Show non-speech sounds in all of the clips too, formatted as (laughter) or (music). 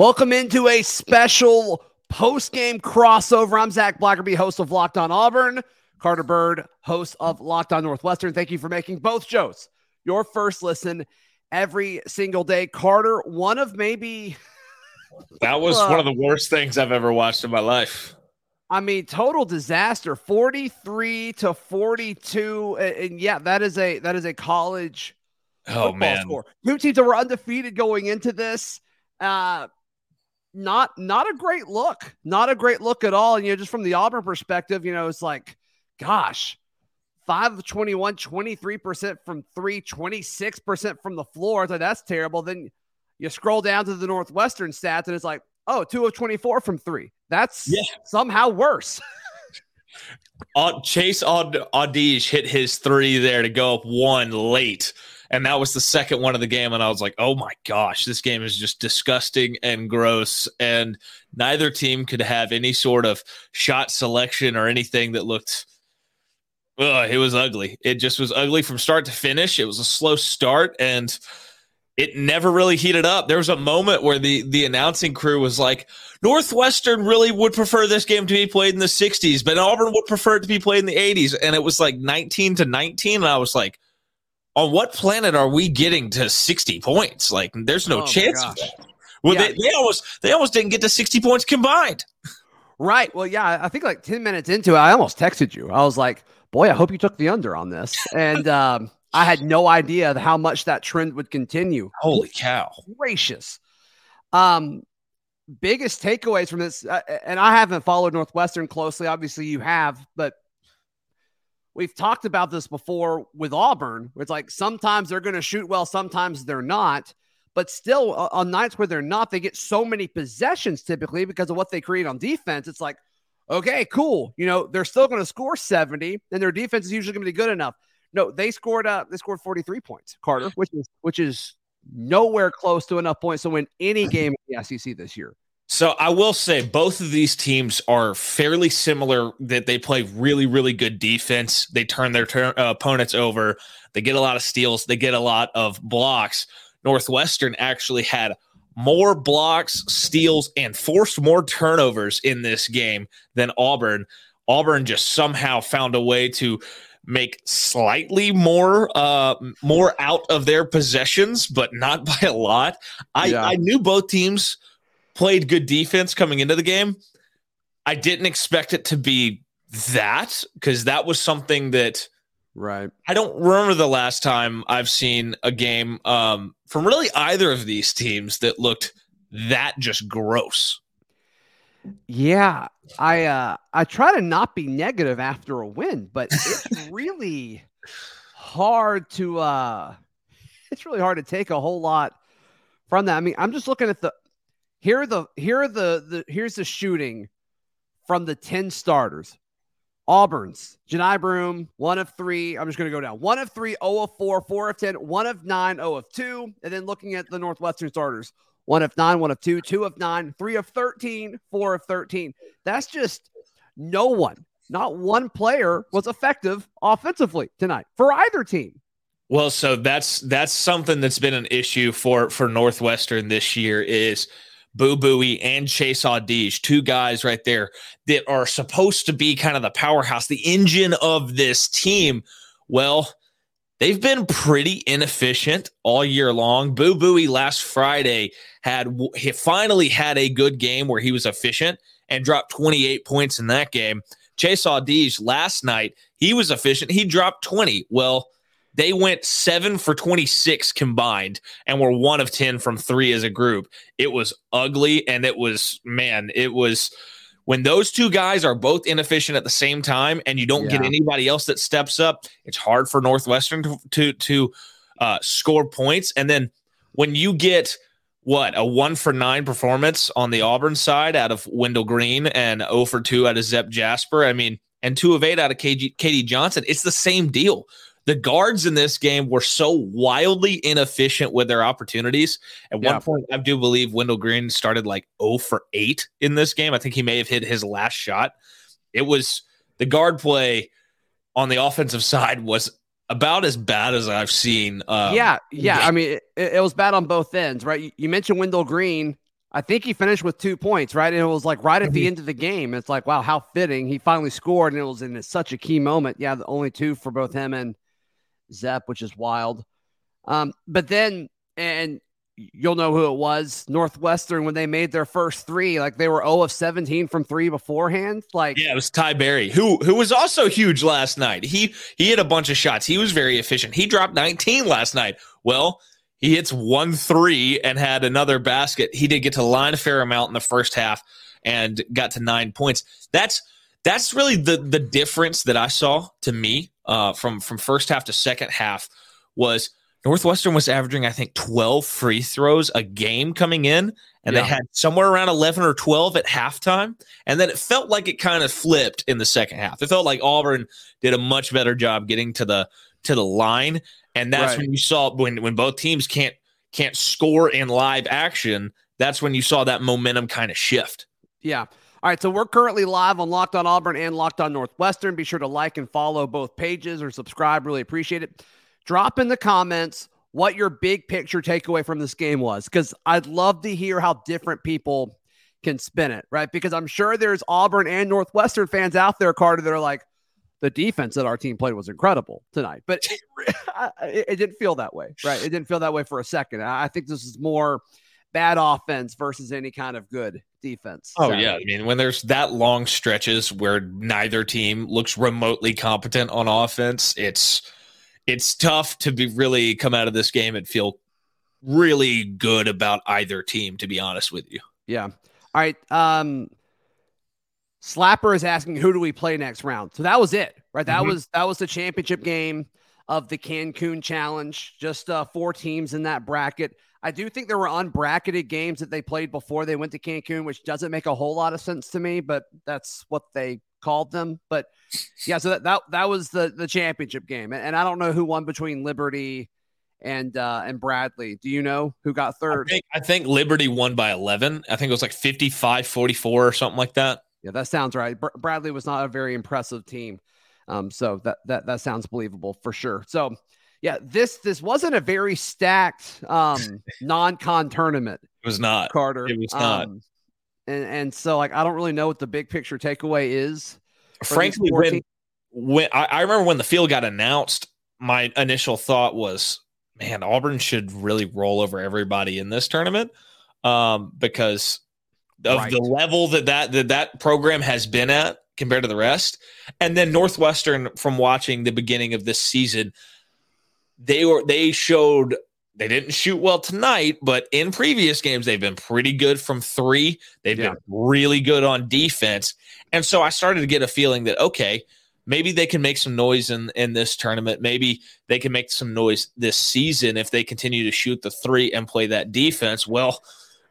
Welcome into a special post game crossover. I'm Zach Blackerby, host of Locked On Auburn. Carter Bird, host of Locked On Northwestern. Thank you for making both shows your first listen every single day. Carter, one of maybe. (laughs) That was uh, one of the worst things I've ever watched in my life. I mean, total disaster. 43 to 42. And yeah, that is a that is a college oh man score. Two teams that were undefeated going into this. Uh not not a great look. Not a great look at all. And you know, just from the Auburn perspective, you know, it's like, gosh, 5 of 21, 23% from three, 26% from the floor. So that's terrible. Then you scroll down to the Northwestern stats and it's like, oh, two of 24 from three. That's yeah. somehow worse. (laughs) uh, Chase Audige hit his three there to go up one late and that was the second one of the game and i was like oh my gosh this game is just disgusting and gross. And neither team could have any sort of shot selection or anything that looked ugh, it was ugly. It just was ugly from start to finish. It was a slow start and it never really heated up. There was a moment where the the announcing crew was like northwestern really would prefer this game to be played in the 60s but auburn would prefer it to be played in the 80s and it was like 19 to 19 and i was like on what planet are we getting to 60 points? Like, there's no oh chance of that. Well, yeah. they, they almost they almost didn't get to 60 points combined. (laughs) Right. Well, yeah, I think like 10 minutes into it, I almost texted you. I was like, boy, I hope you took the under on this. And um, I had no idea how much that trend would continue. Holy cow. Gracious. Um, biggest takeaways from this, uh, and I haven't followed Northwestern closely. Obviously, you have, but we've talked about this before with Auburn. Where it's like sometimes they're going to shoot well, sometimes they're not. But still, on nights where they're not, they get so many possessions typically because of what they create on defense. It's like, okay, cool. You know, they're still going to score 70, and their defense is usually going to be good enough. No, they scored uh they scored 43 points, Carter, which is which is nowhere close to enough points to win any game in the SEC this year. So I will say both of these teams are fairly similar that they play really really good defense. They turn their ter- uh, opponents over. They get a lot of steals, they get a lot of blocks. Northwestern actually had more blocks, steals and forced more turnovers in this game than Auburn. Auburn just somehow found a way to make slightly more uh more out of their possessions but not (laughs) by a lot. I yeah. I knew both teams played good defense coming into the game. I didn't expect it to be that because that was something that right i don't remember the last time i've seen a game um, from really either of these teams that looked that just gross yeah i uh i try to not be negative after a win but it's (laughs) really hard to uh it's really hard to take a whole lot from that i mean i'm just looking at the here are the here are the, the here's the shooting from the 10 starters. Auburn's Johni Broome, one of three. I'm just going to go down. One of three, 0 of 4, 4 of 10, one of 9, 0 of 2. And then looking at the Northwestern starters, one of 9, one of 2, 2 of 9, 3 of 13, 4 of 13. That's just no one, not one player was effective offensively tonight for either team. Well, so that's that's something that's been an issue for for Northwestern this year is – Boo Buie and Chase Audige, two guys right there that are supposed to be kind of the powerhouse, the engine of this team. Well, they've been pretty inefficient all year long. Boo Buie last Friday had he finally had a good game where he was efficient and dropped 28 points in that game. Chase Audige last night, he was efficient. He dropped 20. Well, they went seven for 26 combined and were one of 10 from three as a group. It was ugly. And it was, man, it was when those two guys are both inefficient at the same time and you don't yeah. get anybody else that steps up, it's hard for Northwestern to, to, to uh, score points. And then when you get what a one for nine performance on the Auburn side out of Wendell Green and 0 for two out of Zep Jasper, I mean, and two of eight out of KG, KD Johnson, it's the same deal the guards in this game were so wildly inefficient with their opportunities. At yeah. one point, I do believe Wendell Green started like 0 for 8 in this game. I think he may have hit his last shot. It was the guard play on the offensive side was about as bad as I've seen. Um, yeah, yeah. I mean, it, it, was bad on both ends, right? You, you mentioned Wendell Green. I think he finished with two points, right? And it was like right at the mm-hmm. end of the game. It's like, wow, how fitting. He finally scored, and it was in such a key moment. Yeah, the only two for both him and Zep, which is wild. Um, but then, and you'll know who it was Northwestern when they made their first three. Like they were 0 of 17 from three beforehand. Like, yeah, it was Ty Berry, who who was also huge last night. He he hit a bunch of shots. He was very efficient. He dropped 19 last night. Well, he hits one three and had another basket. He did get to line a fair amount in the first half and got to nine points. That's that's really the the difference that I saw to me uh, from from first half to second half was Northwestern was averaging I think 12 free throws a game coming in and yeah. they had somewhere around 11 or 12 at halftime and then it felt like it kind of flipped in the second half. It felt like Auburn did a much better job getting to the to the line and that's right. when you saw when when both teams can't can't score in live action. That's when you saw that momentum kind of shift. Yeah. All right, so we're currently live on Locked On Auburn and Locked On Northwestern. Be sure to like and follow both pages or subscribe. Really appreciate it. Drop in the comments what your big picture takeaway from this game was, because I'd love to hear how different people can spin it, right? Because I'm sure there's Auburn and Northwestern fans out there, Carter, that are like, the defense that our team played was incredible tonight, but (laughs) (laughs) it, it, it, didn't feel that way, right? It didn't feel that way for a second. I think this is more bad offense versus any kind of good defense. Oh yeah, I mean when there's that long stretches where neither team looks remotely competent on offense, it's it's tough to be really come out of this game and feel really good about either team. To be honest with you, yeah. All right. Um, Slapper is asking who do we play next round. So that was it, right? That mm-hmm. was that was the championship game of the Cancun Challenge. Just uh, four teams in that bracket. I do think there were unbracketed games that they played before they went to Cancun, which doesn't make a whole lot of sense to me, but that's what they called them. But yeah, so that that, that was the the championship game, and, and I don't know who won between Liberty and uh and Bradley. Do you know who got third? I think, I think Liberty won by 11. I think it was like 55 44 or something like that. Yeah, that sounds right. Br- Bradley was not a very impressive team. Um, so that that that sounds believable for sure. So yeah, this this wasn't a very stacked um (laughs) non-con tournament. It was not Carter. It was not. Um, and and so like I don't really know what the big picture takeaway is. Frankly, when when I, I remember when the field got announced, my initial thought was, man, Auburn should really roll over everybody in this tournament. Um, because of right. the level that, that that that program has been at compared to the rest. And then Northwestern, from watching the beginning of this season, they were they showed they didn't shoot well tonight, but in previous games they've been pretty good from three. They've yeah. been really good on defense, and so I started to get a feeling that okay, maybe they can make some noise in in this tournament. Maybe they can make some noise this season if they continue to shoot the three and play that defense. Well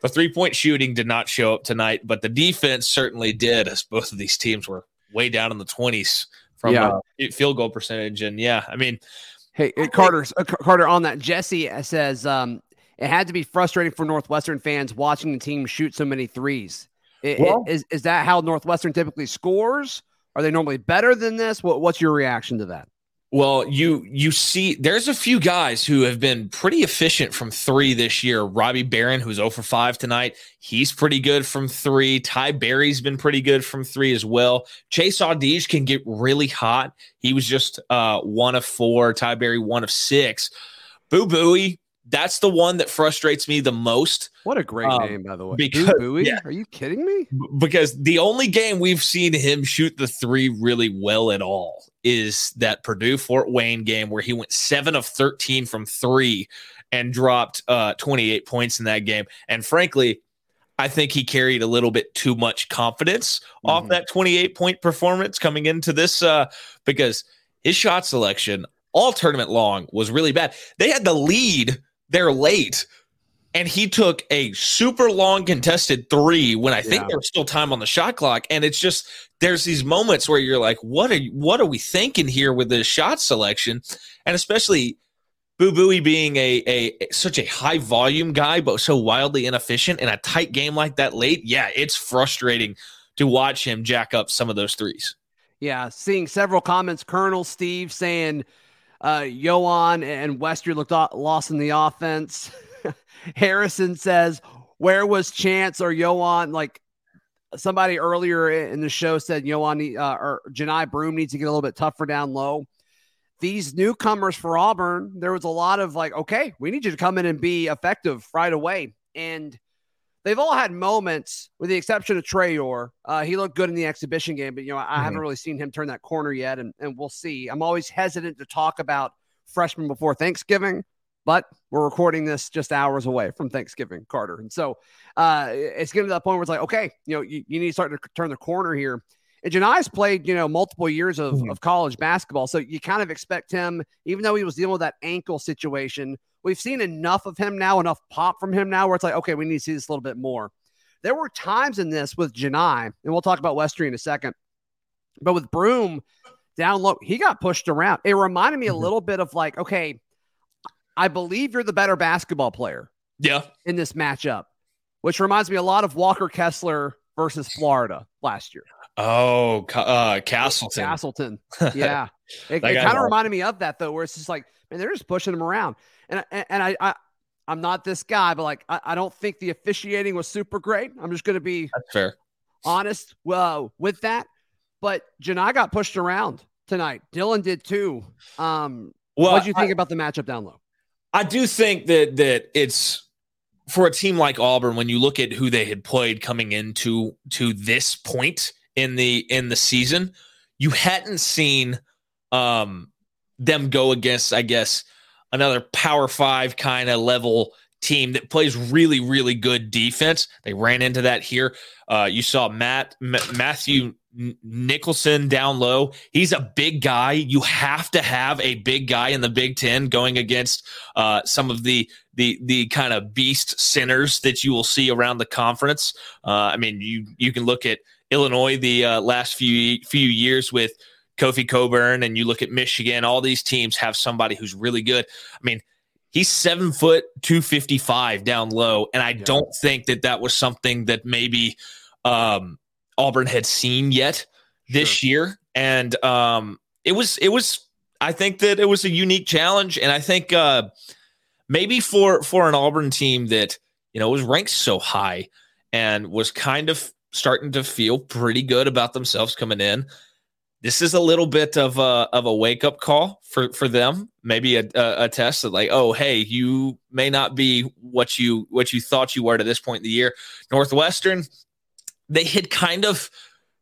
the three point shooting did not show up tonight, but the defense certainly did, as both of these teams were way down in the 20s from yeah. field goal percentage. And yeah, I mean, hey, Carter, uh, Carter, on that, Jesse says um, it had to be frustrating for Northwestern fans watching the team shoot so many threes. It, well, it, is, is that how Northwestern typically scores? Are they normally better than this? What, what's your reaction to that? Well, you you see, there's a few guys who have been pretty efficient from three this year. Robbie Beran, who's 0 for 5 tonight, he's pretty good from three. Ty Berry's been pretty good from three as well. Chase Audige can get really hot. He was just uh, one of four. Ty Berry, one of six. Boo Buie, that's the one that frustrates me the most. What a great um, name, by the way. Because? Yeah. Are you kidding me? Because the only game we've seen him shoot the three really well at all is that Purdue Fort Wayne game where he went seven of 13 from three and dropped uh, 28 points in that game. And frankly, I think he carried a little bit too much confidence mm-hmm. off that 28 point performance coming into this uh, because his shot selection all tournament long was really bad. They had the lead there late and he took a super long contested three when I think yeah. there was still time on the shot clock. And it's just there's these moments where you're like, what are what are we thinking here with this shot selection? And especially Boo Buie being a, a such a high volume guy, but so wildly inefficient in a tight game like that late. Yeah, it's frustrating to watch him jack up some of those threes. Yeah, seeing several comments, Colonel Steve saying uh Yohan and Westry looked lost in the offense. (laughs) Harrison says, where was Chance or Yohan? Like somebody earlier in the show said, Yohan uh, or Johni Broome needs to get a little bit tougher down low. These newcomers for Auburn, there was a lot of like, okay, we need you to come in and be effective right away. And they've all had moments, with the exception of Traore. Uh, he looked good in the exhibition game, but you know I mm-hmm. haven't really seen him turn that corner yet, and, and we'll see. I'm always hesitant to talk about freshmen before Thanksgiving but we're recording this just hours away from Thanksgiving, Carter. And so uh, it's getting to that point where it's like, okay, you know, you, you need to start to turn the corner here. And Johni's played, you know, multiple years of, mm-hmm. of college basketball. So you kind of expect him, even though he was dealing with that ankle situation, we've seen enough of him now, enough pop from him now where it's like, okay, we need to see this a little bit more. There were times in this with Johni, and we'll talk about Westry in a second, but with Broome down low, he got pushed around. It reminded me a mm-hmm. little bit of like, okay, I believe you're the better basketball player. Yeah. In this matchup, which reminds me a lot of Walker Kessler versus Florida last year. Oh, uh, Castleton. Castleton. (laughs) Yeah. it, it kind of reminded me of that though, where it's just like, man, they're just pushing him around. And and, I, I I'm not this guy, but like I, I don't think the officiating was super great. I'm just gonna be That's fair. honest well with that. But Johni got pushed around tonight. Dylan did too. Um well, what did you think I, about the matchup down low? I do think that that it's for a team like Auburn when you look at who they had played coming into to this point in the in the season, you hadn't seen um them go against I guess another power 5 kind of level team that plays really really good defense. They ran into that here. Uh you saw Matt M- Matthew Nicholson down low. He's a big guy. You have to have a big guy in the Big Ten going against uh, some of the the the kind of beast centers that you will see around the conference. Uh, I mean, you you can look at Illinois the uh, last few few years with Kofi Cockburn and you look at Michigan. All these teams have somebody who's really good. I mean. He's seven foot two fifty five down low, and I yeah. don't think that that was something that maybe um, Auburn had seen yet this sure. year, and um, it was it was. I think that it was a unique challenge, and I think uh, maybe for for an Auburn team that you know was ranked so high and was kind of starting to feel pretty good about themselves coming in. This is a little bit of a of a wake up call for for them. Maybe a, a, a test of like, oh, hey, you may not be what you what you thought you were to this point in the year. Northwestern, they had kind of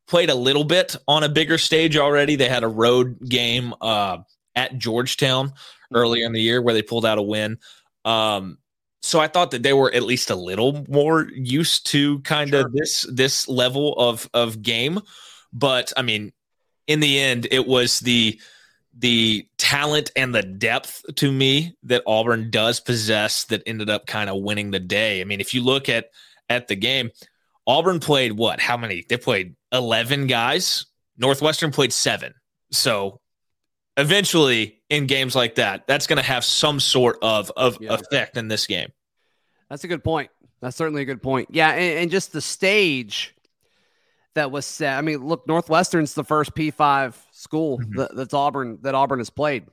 played a little bit on a bigger stage already. They had a road game uh, at Georgetown earlier in the year where they pulled out a win. Um, so I thought that they were at least a little more used to kind of sure. this this level of of game. But I mean, in the end, it was the the talent and the depth to me that Auburn does possess that ended up kind of winning the day. I mean, if you look at at the game, Auburn played what? How many? They played 11 guys. Northwestern played seven. So eventually, in games like that, that's going to have some sort of, of yeah. effect in this game. That's a good point. That's certainly a good point. Yeah. And, and just the stage that was set. I mean, look, Northwestern's the first P5 school mm-hmm. that, that's Auburn that Auburn has played.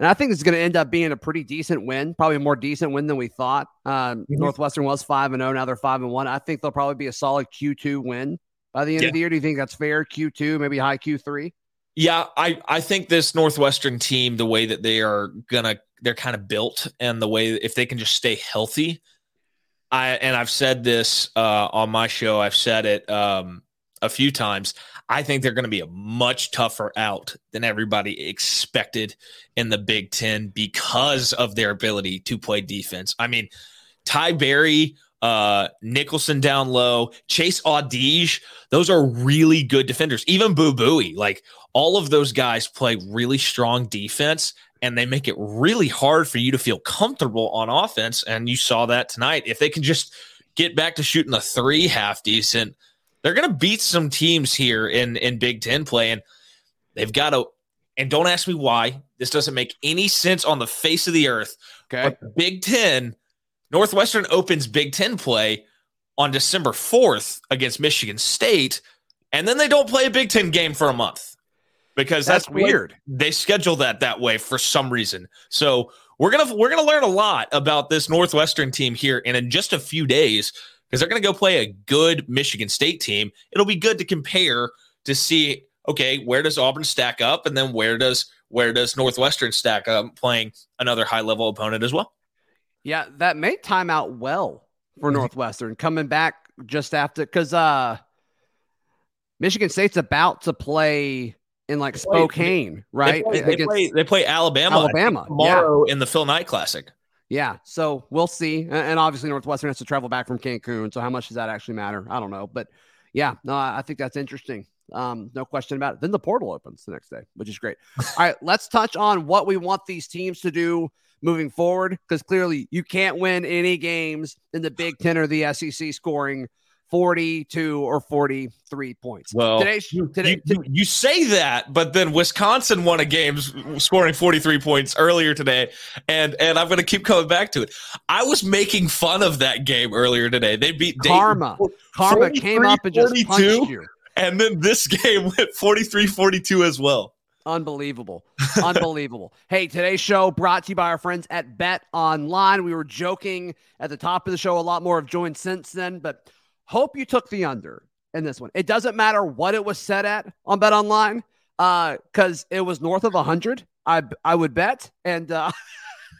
And I think it's going to end up being a pretty decent win, probably a more decent win than we thought. Um, mm-hmm. Northwestern was five and zero. Oh, now they're five and one. I think they'll probably be a solid Q two win by the end yeah. of the year. Do you think that's fair? Q two, maybe high Q three. Yeah, I I think this Northwestern team, the way that they are gonna, they're kind of built, and the way if they can just stay healthy. I and I've said this uh, on my show. I've said it um, a few times. I think they're going to be a much tougher out than everybody expected in the Big Ten because of their ability to play defense. I mean, Ty Berry, uh, Nicholson down low, Chase Audige, those are really good defenders. Even Boo Buie, like all of those guys play really strong defense and they make it really hard for you to feel comfortable on offense. And you saw that tonight. If they can just get back to shooting the three half decent, they're going to beat some teams here in in Big Ten play, and they've got to. And don't ask me why. This doesn't make any sense on the face of the earth. Okay. But Big Ten, Northwestern opens Big Ten play on December 4th against Michigan State, and then they don't play a Big Ten game for a month because that's, that's weird. They schedule that that way for some reason. So we're gonna we're gonna learn a lot about this Northwestern team here, and in just a few days because they're going to go play a good Michigan State team. It'll be good to compare to see okay, where does Auburn stack up, and then where does where does Northwestern stack up playing another high level opponent as well? Yeah, that may time out well for mm-hmm. Northwestern coming back just after because uh Michigan State's about to play in like Spokane, right? They play, they play, they play Alabama, Alabama tomorrow yeah. in the Phil Knight Classic. Yeah, so we'll see. And obviously, Northwestern has to travel back from Cancun. So how much does that actually matter? I don't know, but yeah, no, I think that's interesting. Um, no question about it. Then the portal opens the next day, which is great. (laughs) All right, let's touch on what we want these teams to do moving forward because clearly you can't win any games in the Big Ten or the SEC scoring 42 or 43 points. Well, today, today, you, you, say that, but then Wisconsin won a game scoring 43 points earlier today, and and I'm going to keep coming back to it. I was making fun of that game earlier today. They beat Karma. Karma came up and just punched you. And then this (laughs) game went 43-42 as well. Unbelievable. Unbelievable. (laughs) hey, today's show brought to you by our friends at Bet Online. We were joking at the top of the show. A lot more have joined since then, but Hope you took the under in this one. It doesn't matter what it was set at on Bet Online, because uh, it was north of 100. I I would bet, and uh,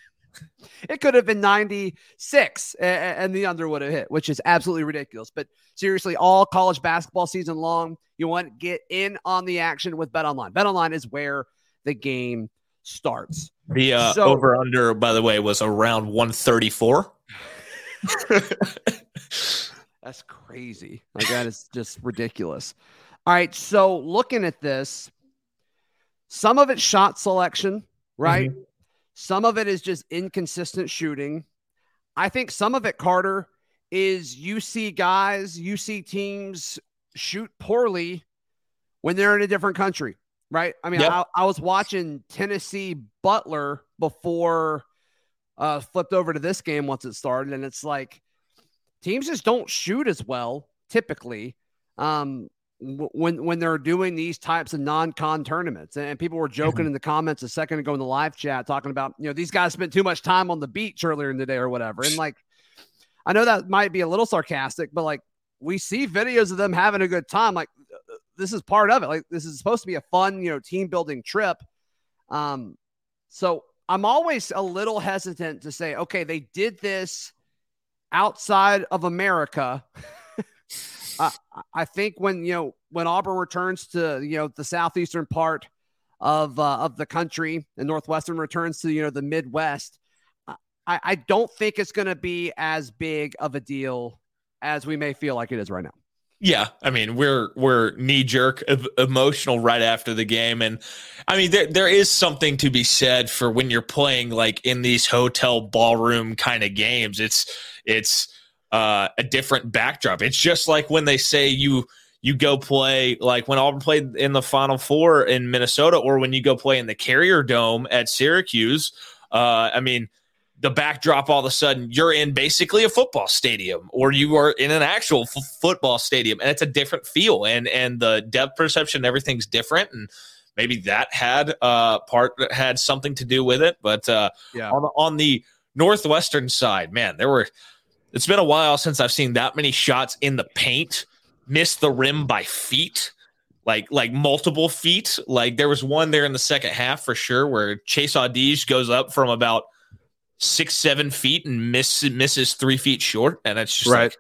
(laughs) it could have been 96, and, and the under would have hit, which is absolutely ridiculous. But seriously, all college basketball season long, you want to get in on the action with Bet Online. Bet Online is where the game starts. The uh, so, over under, by the way, was around 134. (laughs) (laughs) That's crazy. Like that is just ridiculous. All right. So looking at this, some of it's shot selection, right? Mm-hmm. Some of it is just inconsistent shooting. I think some of it, Carter, is you see guys, you see teams shoot poorly when they're in a different country, right? I mean, yep. I, I, was watching Tennessee Butler before uh, flipped over to this game once it started, and it's like teams just don't shoot as well typically um, when when they're doing these types of non-con tournaments. And people were joking mm-hmm. in the comments a second ago in the live chat talking about, you know, these guys spent too much time on the beach earlier in the day or whatever. And like I know that might be a little sarcastic, but like we see videos of them having a good time. Like this is part of it. Like this is supposed to be a fun, you know, team building trip. Um, so I'm always a little hesitant to say, okay, they did this outside of America. (laughs) I, I think when you know when Auburn returns to you know the southeastern part of uh, of the country and Northwestern returns to you know the Midwest, I, I don't think it's going to be as big of a deal as we may feel like it is right now. Yeah, I mean we're we're knee jerk emotional right after the game, and I mean there there is something to be said for when you're playing like in these hotel ballroom kind of games. It's it's uh, a different backdrop. It's just like when they say you you go play like when Auburn played in the Final Four in Minnesota, or when you go play in the Carrier Dome at Syracuse. Uh, I mean the backdrop all of a sudden you're in basically a football stadium or you are in an actual f- football stadium and it's a different feel and and the depth perception everything's different and maybe that had uh part that had something to do with it but uh yeah. on the, on the northwestern side man there were it's been a while since i've seen that many shots in the paint miss the rim by feet like like multiple feet like there was one there in the second half for sure where chase audige goes up from about six, seven feet and miss, misses three feet short. And it's just right. like,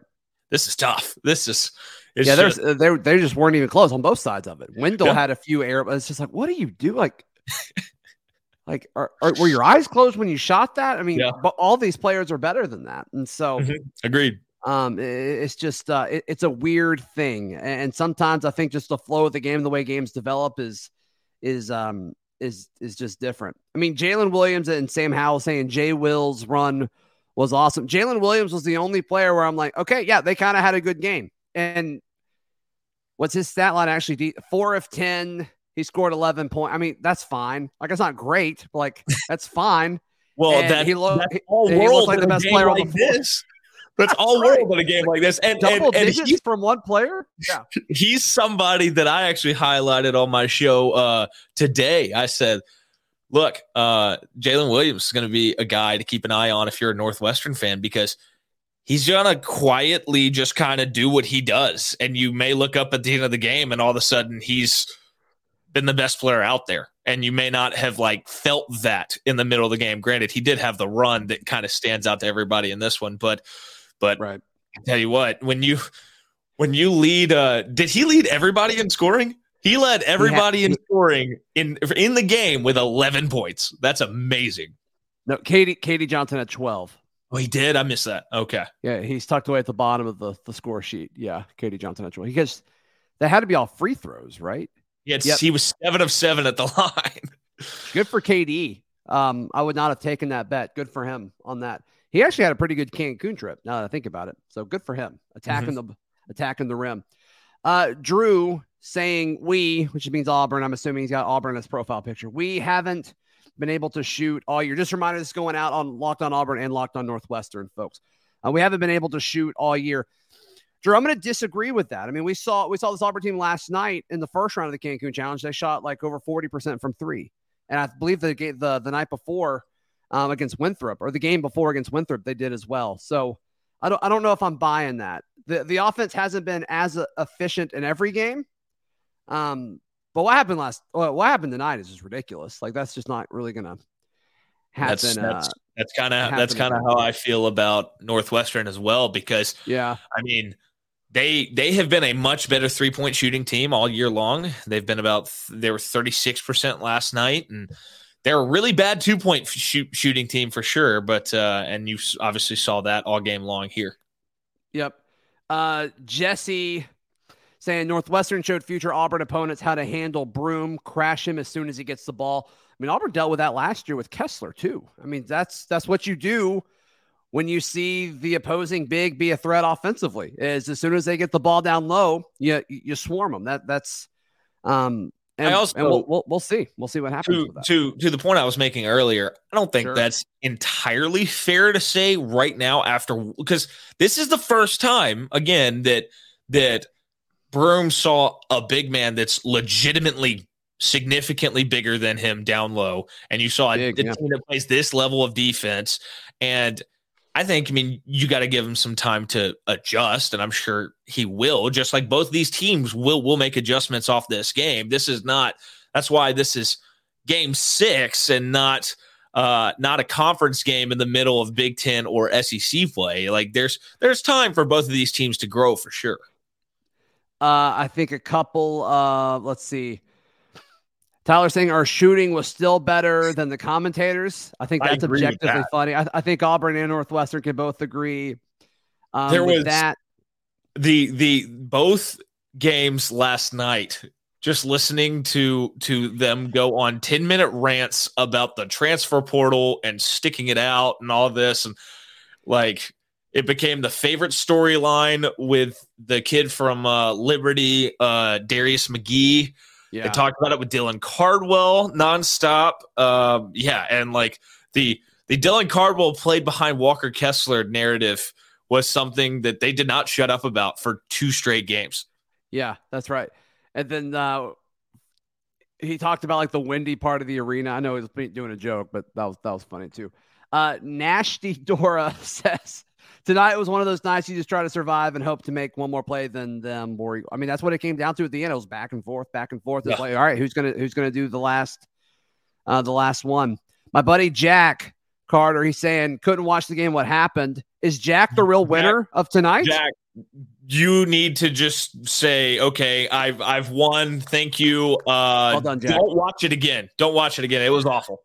this is tough. This is, yeah, there's just, they they just weren't even close on both sides of it. Wendell yeah. had a few air, but it's just like, what do you do? Like, like are, are, were your eyes closed when you shot that? I mean, yeah. but all these players are better than that, and so mm-hmm. agreed. Um, it, it's just uh, it, it's a weird thing, and sometimes I think just the flow of the game, the way games develop, is is um is is just different. I mean, Jalen Williams and Sam Howell saying Jay Will's run was awesome. Jaylin Williams was the only player where I'm like, okay, yeah, they kind of had a good game. And what's his stat line actually? Four of ten. He scored 11 points. I mean, that's fine. Like, it's not great, but like, that's fine. (laughs) well, that, he, lo- he, like the best player like on the floor. This. That's all right. world in a game like this. And, Double and, and he's from one player. Yeah. (laughs) He's somebody that I actually highlighted on my show uh, today. I said, look, uh, Jaylin Williams is going to be a guy to keep an eye on if you're a Northwestern fan because he's gonna quietly just kind of do what he does. And you may look up at the end of the game and all of a sudden he's been the best player out there. And you may not have like felt that in the middle of the game. Granted, he did have the run that kind of stands out to everybody in this one, but but right. I tell you what, when you when you lead uh did he lead everybody in scoring? He led everybody in scoring in in the game with 11 points. That's amazing. No, Katie KD Johnson at 12. Oh, he did. I missed that. Okay. Yeah, he's tucked away at the bottom of the, the score sheet. Yeah, KD Johnson at 12. Because they had to be all free throws, right? Yeah, yep. he was seven of seven at the (laughs) line. good for KD. Um, I would not have taken that bet. Good for him on that. He actually had a pretty good Cancun trip. Now that I think about it, so good for him attacking mm-hmm. the attacking the rim. Uh, Drew saying we, which means Auburn. I'm assuming he's got Auburn as his profile picture. We haven't been able to shoot all year. Just this is going out on Locked on Auburn and Locked on Northwestern, folks. Uh, we haven't been able to shoot all year. Drew, I'm going to disagree with that. I mean, we saw we saw this Auburn team last night in the first round of the Cancun Challenge. They shot like over 40% from three, and I believe the the the night before um, against Winthrop or the game before against Winthrop they did as well. So I don't I don't know if I'm buying that. the The offense hasn't been as efficient in every game, um, but what happened last? What happened tonight is just ridiculous. Like that's just not really gonna happen. That's that's, uh, kind of that's kind of how I feel about Northwestern as well. Because yeah, I mean they they have been a much better three point shooting team all year long. They've been about they were thirty six percent last night, and they're a really bad two point shoot, shooting team for sure. But uh, and you obviously saw that all game long here. Yep. Uh, Jesse saying Northwestern showed future Auburn opponents how to handle Broome, crash him as soon as he gets the ball. I mean, Auburn dealt with that last year with Kessler too. I mean, that's that's what you do when you see the opposing big be a threat offensively. Is as soon as they get the ball down low, you you swarm them. That that's um. And, I also, and we'll, we'll, we'll see. We'll see what happens. To, to to the point I was making earlier, I don't think sure. that's entirely fair to say right now. After because this is the first time again that that Broome saw a big man that's legitimately significantly bigger than him down low, and you saw big, a, yeah. team that plays this level of defense. And I think, I mean, you got to give him some time to adjust, and I'm sure he will. Just like both these teams will will make adjustments off this game. This is not. That's why this is game six and not uh, not a conference game in the middle of Big Ten or SEC play. Like there's there's time for both of these teams to grow for sure. Uh, I think a couple. Uh, let's see. Tyler saying our shooting was still better than the commentators. I think that's I objectively that. funny. I, I, think Auburn and Northwestern can both agree. Um, there was that. The the both games last night. Just listening to to them go on ten minute rants about the transfer portal and sticking it out and all this and like it became the favorite storyline with the kid from uh, Liberty, uh, Darius McGhee. Yeah. I talked about it with Dylan Cardwell nonstop. Um, yeah, and like the the Dylan Cardwell played behind Walker Kessler narrative was something that they did not shut up about for two straight games. Yeah, that's right. And then uh, he talked about like the windy part of the arena. I know he was doing a joke, but that was that was funny too. Uh, Nashty (laughs) Dora (laughs) says tonight was one of those nights you just try to survive and hope to make one more play than them. Or I mean, that's what it came down to at the end. It was back and forth, back and forth. It's yeah. like, all right, who's gonna who's gonna do the last uh the last one? My buddy Jack Carter, he's saying couldn't watch the game. What happened? Is Jack the real winner Jack, of tonight? Jack, you need to just say, okay, I've I've won. Thank you. Uh well done, Jack. Don't watch it again. Don't watch it again. It was awful.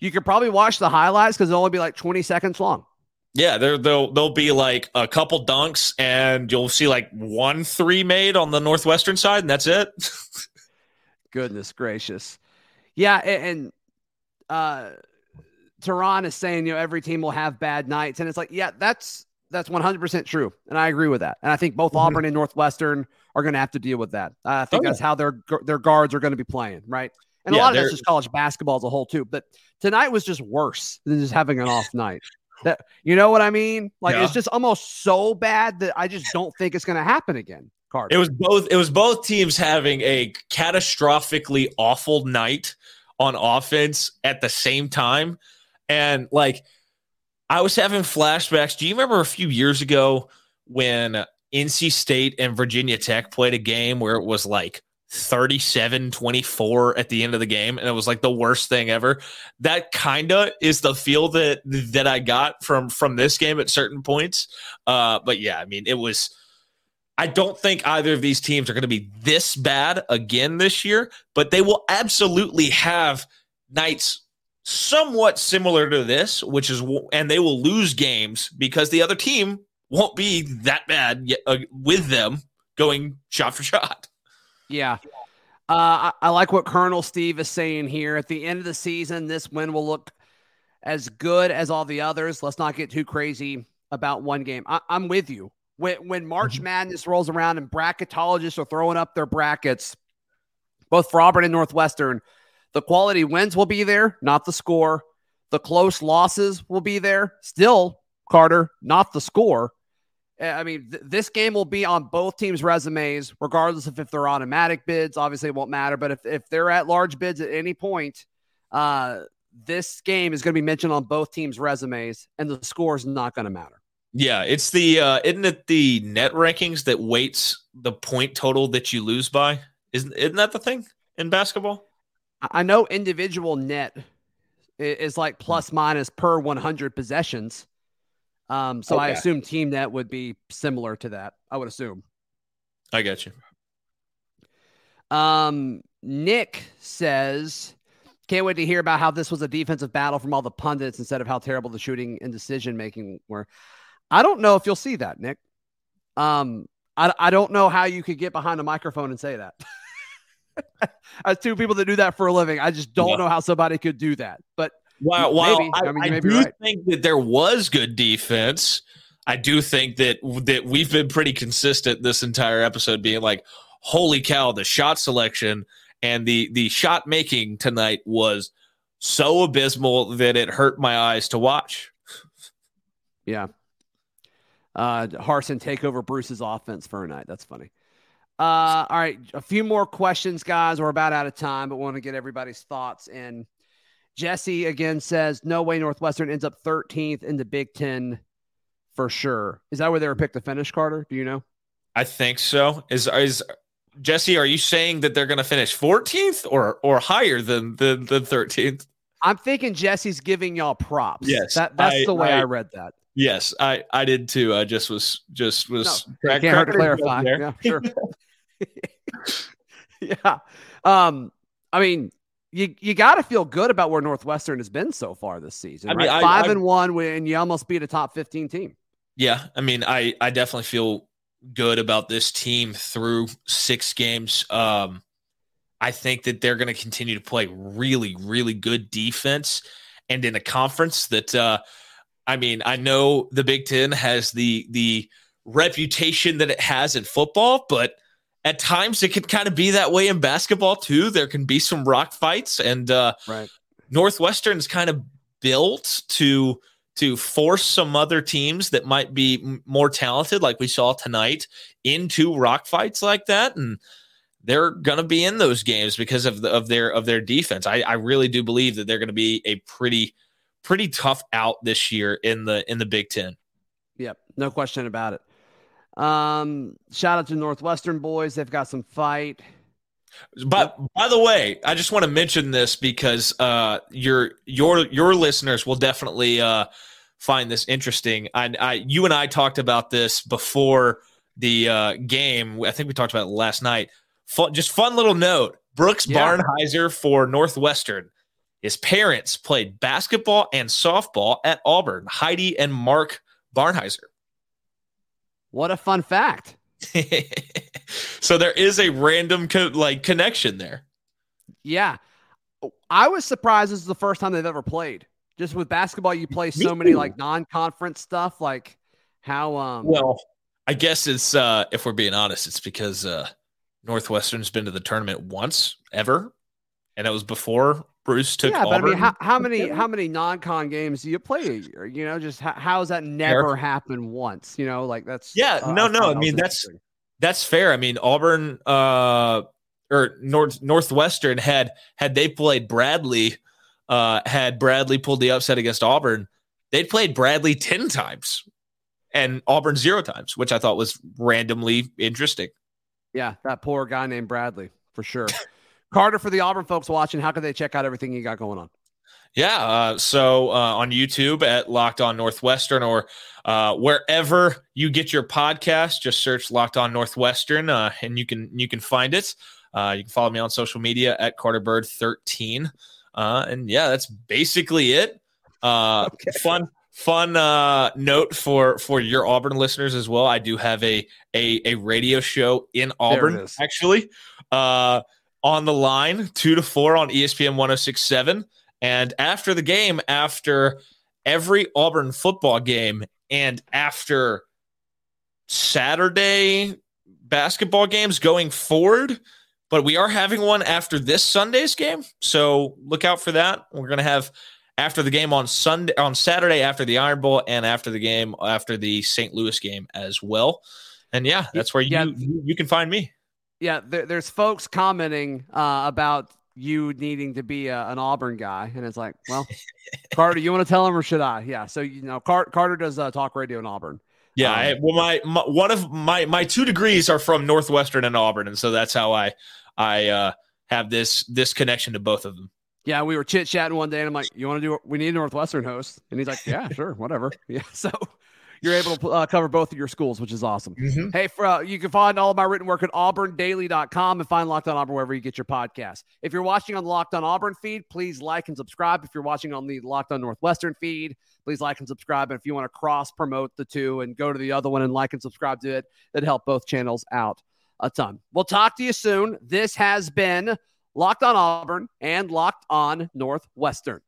You could probably watch the highlights because it'll only be like 20 seconds long. Yeah, there there'll there'll be like a couple dunks, and you'll see like one three made on the northwestern side, and that's it. (laughs) Goodness gracious, yeah, and, and uh, Tehran is saying you know every team will have bad nights, and it's like yeah, that's that's one hundred percent true, and I agree with that. And I think both mm-hmm. Auburn and Northwestern are going to have to deal with that. I think oh, that's yeah. how their their guards are going to be playing, right? And yeah, a lot of that's just college basketball as a whole too. But tonight was just worse than just having an off night. That you know what I mean? Like yeah. it's just almost so bad that I just don't think it's going to happen again. Carter. It was both. It was both teams having a catastrophically awful night on offense at the same time, and like I was having flashbacks. Do you remember a few years ago when NC State and Virginia Tech played a game where it was like 37 24 at the end of the game and it was like the worst thing ever. That kind of is the feel that that i got from from this game at certain points. Uh but yeah i mean it was i don't think either of these teams are going to be this bad again this year but they will absolutely have nights somewhat similar to this which is and they will lose games because the other team won't be that bad yet, uh, with them going shot for shot yeah. Uh, I, I, like what Colonel Steve is saying here. At the end of the season, this win will look as good as all the others. Let's not get too crazy about one game. I, am with you. When, when March mm-hmm. Madness rolls around and bracketologists are throwing up their brackets, both for Auburn and Northwestern, the quality wins will be there, not the score. The close losses will be there. Still, Carter, not the score. Eh, I mean, th- this game will be on both teams' resumes, regardless of if they're automatic bids. Obviously, it won't matter. But if, if they're at large bids at any point, uh, this game is going to be mentioned on both teams' resumes, and the score is not going to matter. Yeah, it's the uh, isn't it the net rankings that weights the point total that you lose by? Isn't isn't that the thing in basketball? I know individual net is like plus minus per 100 possessions. Um, so okay. I assume Team Net would be similar to that. I would assume. I got you. Um, Nick says, "Can't wait to hear about how this was a defensive battle from all the pundits instead of how terrible the shooting and decision making were." I don't know if you'll see that, Nick. Um, I, I don't know how you could get behind a microphone and say that. (laughs) As two people that do that for a living, I just don't yeah. know how somebody could do that. But maybe. I, I, mean, I do right. think that there was good defense, I do think that that we've been pretty consistent this entire episode, being like, "Holy cow!" The shot selection and the the shot making tonight was so abysmal that it hurt my eyes to watch. Yeah. Uh, Harsin take over Bruce's offense for a night. That's funny. Uh, all right, a few more questions, guys. We're about out of time, but want to get everybody's thoughts in. Jesse again says, no way Northwestern ends up 13th in the Big Ten for sure. Is that where they were picked to finish, Carter? Do you know? I think so. Is is Jesse, are you saying that they're going to finish 14th or or higher than the the 13th? I'm thinking Jesse's giving y'all props. Yes, that, that's I, the way I, I, read that. Yes, I I did too. I just was just was no, can't hurt to clarify. Yeah, sure. (laughs) yeah. Um, I mean, you you got to feel good about where Northwestern has been so far this season. I mean, right? five I, and one, when you almost beat a top fifteen team. Yeah, I mean, I I definitely feel good about this team through six games. Um, I think that they're going to continue to play really, really good defense, and in a conference that, uh, I mean, I know the Big Ten has the the reputation that it has in football, but at times it can kind of be that way in basketball too. There can be some rock fights, and uh, right. Northwestern's kind of built to to force some other teams that might be more talented, like we saw tonight, into rock fights like that, and they're going to be in those games because of the, of their of their defense. I, I really do believe that they're going to be a pretty pretty tough out this year in the in the Big Ten. Yep, no question about it. Um, shout out to Northwestern boys. They've got some fight. But by the way, I just want to mention this because uh, your your your listeners will definitely uh, find this interesting. I, I you and I talked about this before the uh, game. I think we talked about it last night. Fun, just fun little note: Brooks yeah. Barnhizer for Northwestern. His parents played basketball and softball at Auburn. Heidi and Mark Barnhizer. What a fun fact. (laughs) so there is a random co- like connection there. Yeah. I was surprised this is the first time they've ever played. Just with basketball, you play so many like non-conference stuff. Like how um well, I guess it's uh if we're being honest, it's because uh Northwestern's been to the tournament once ever, and it was before Bruce took. Yeah, Auburn. but I mean, how, how many how many non-con games do you play a year? You know, just how, how has that never happened once? You know, like that's yeah, uh, no, no. I mean, that's that's fair. I mean, Auburn uh or North Northwestern had had they played Bradley, uh had Bradley pulled the upset against Auburn, they'd played Bradley 10 times and Auburn zero times, which I thought was randomly interesting. Yeah, that poor guy named Bradley for sure. (laughs) Carter, for the Auburn folks watching, how can they check out everything you got going on? Yeah, uh, so uh, on YouTube at Locked On Northwestern or uh, wherever you get your podcast, just search Locked On Northwestern, uh, and you can you can find it. Uh, you can follow me on social media at CarterBird13, uh, and yeah, that's basically it. Okay. Fun fun note for for your Auburn listeners as well. I do have a a, a radio show in Auburn actually on the line two to four on ESPN 1067. And after the game, after every Auburn football game, and after Saturday basketball games going forward, but we are having one after this Sunday's game. So look out for that. We're going to have after the game on Sunday, on Saturday after the Iron Bowl, and after the game after the St. Louis game as well. And yeah, that's where you yeah. you, you can find me. Yeah, there, there's folks commenting uh, about you needing to be a, an Auburn guy, and it's like, well, (laughs) Carter, you want to tell him or should I? Yeah, so you know, Car- Carter does uh, talk radio in Auburn. Yeah, um, I, well, my, my, one of my my two degrees are from Northwestern and Auburn, and so that's how I I uh, have this this connection to both of them. Yeah, we were chit chatting one day, and I'm like, "You want to do? We need a Northwestern host," and he's like, "Yeah, sure, whatever." (laughs) Yeah, so you're able to uh, cover both of your schools, which is awesome. Mm-hmm. Hey, for, uh, you can find all of my written work at auburndaily.com and find Locked on Auburn wherever you get your podcast. If you're watching on the Locked on Auburn feed, please like and subscribe. If you're watching on the Locked on Northwestern feed, please like and subscribe. And if you want to cross promote the two and go to the other one and like and subscribe to it, that help both channels out a ton. We'll talk to you soon. This has been Locked on Auburn and Locked on Northwestern.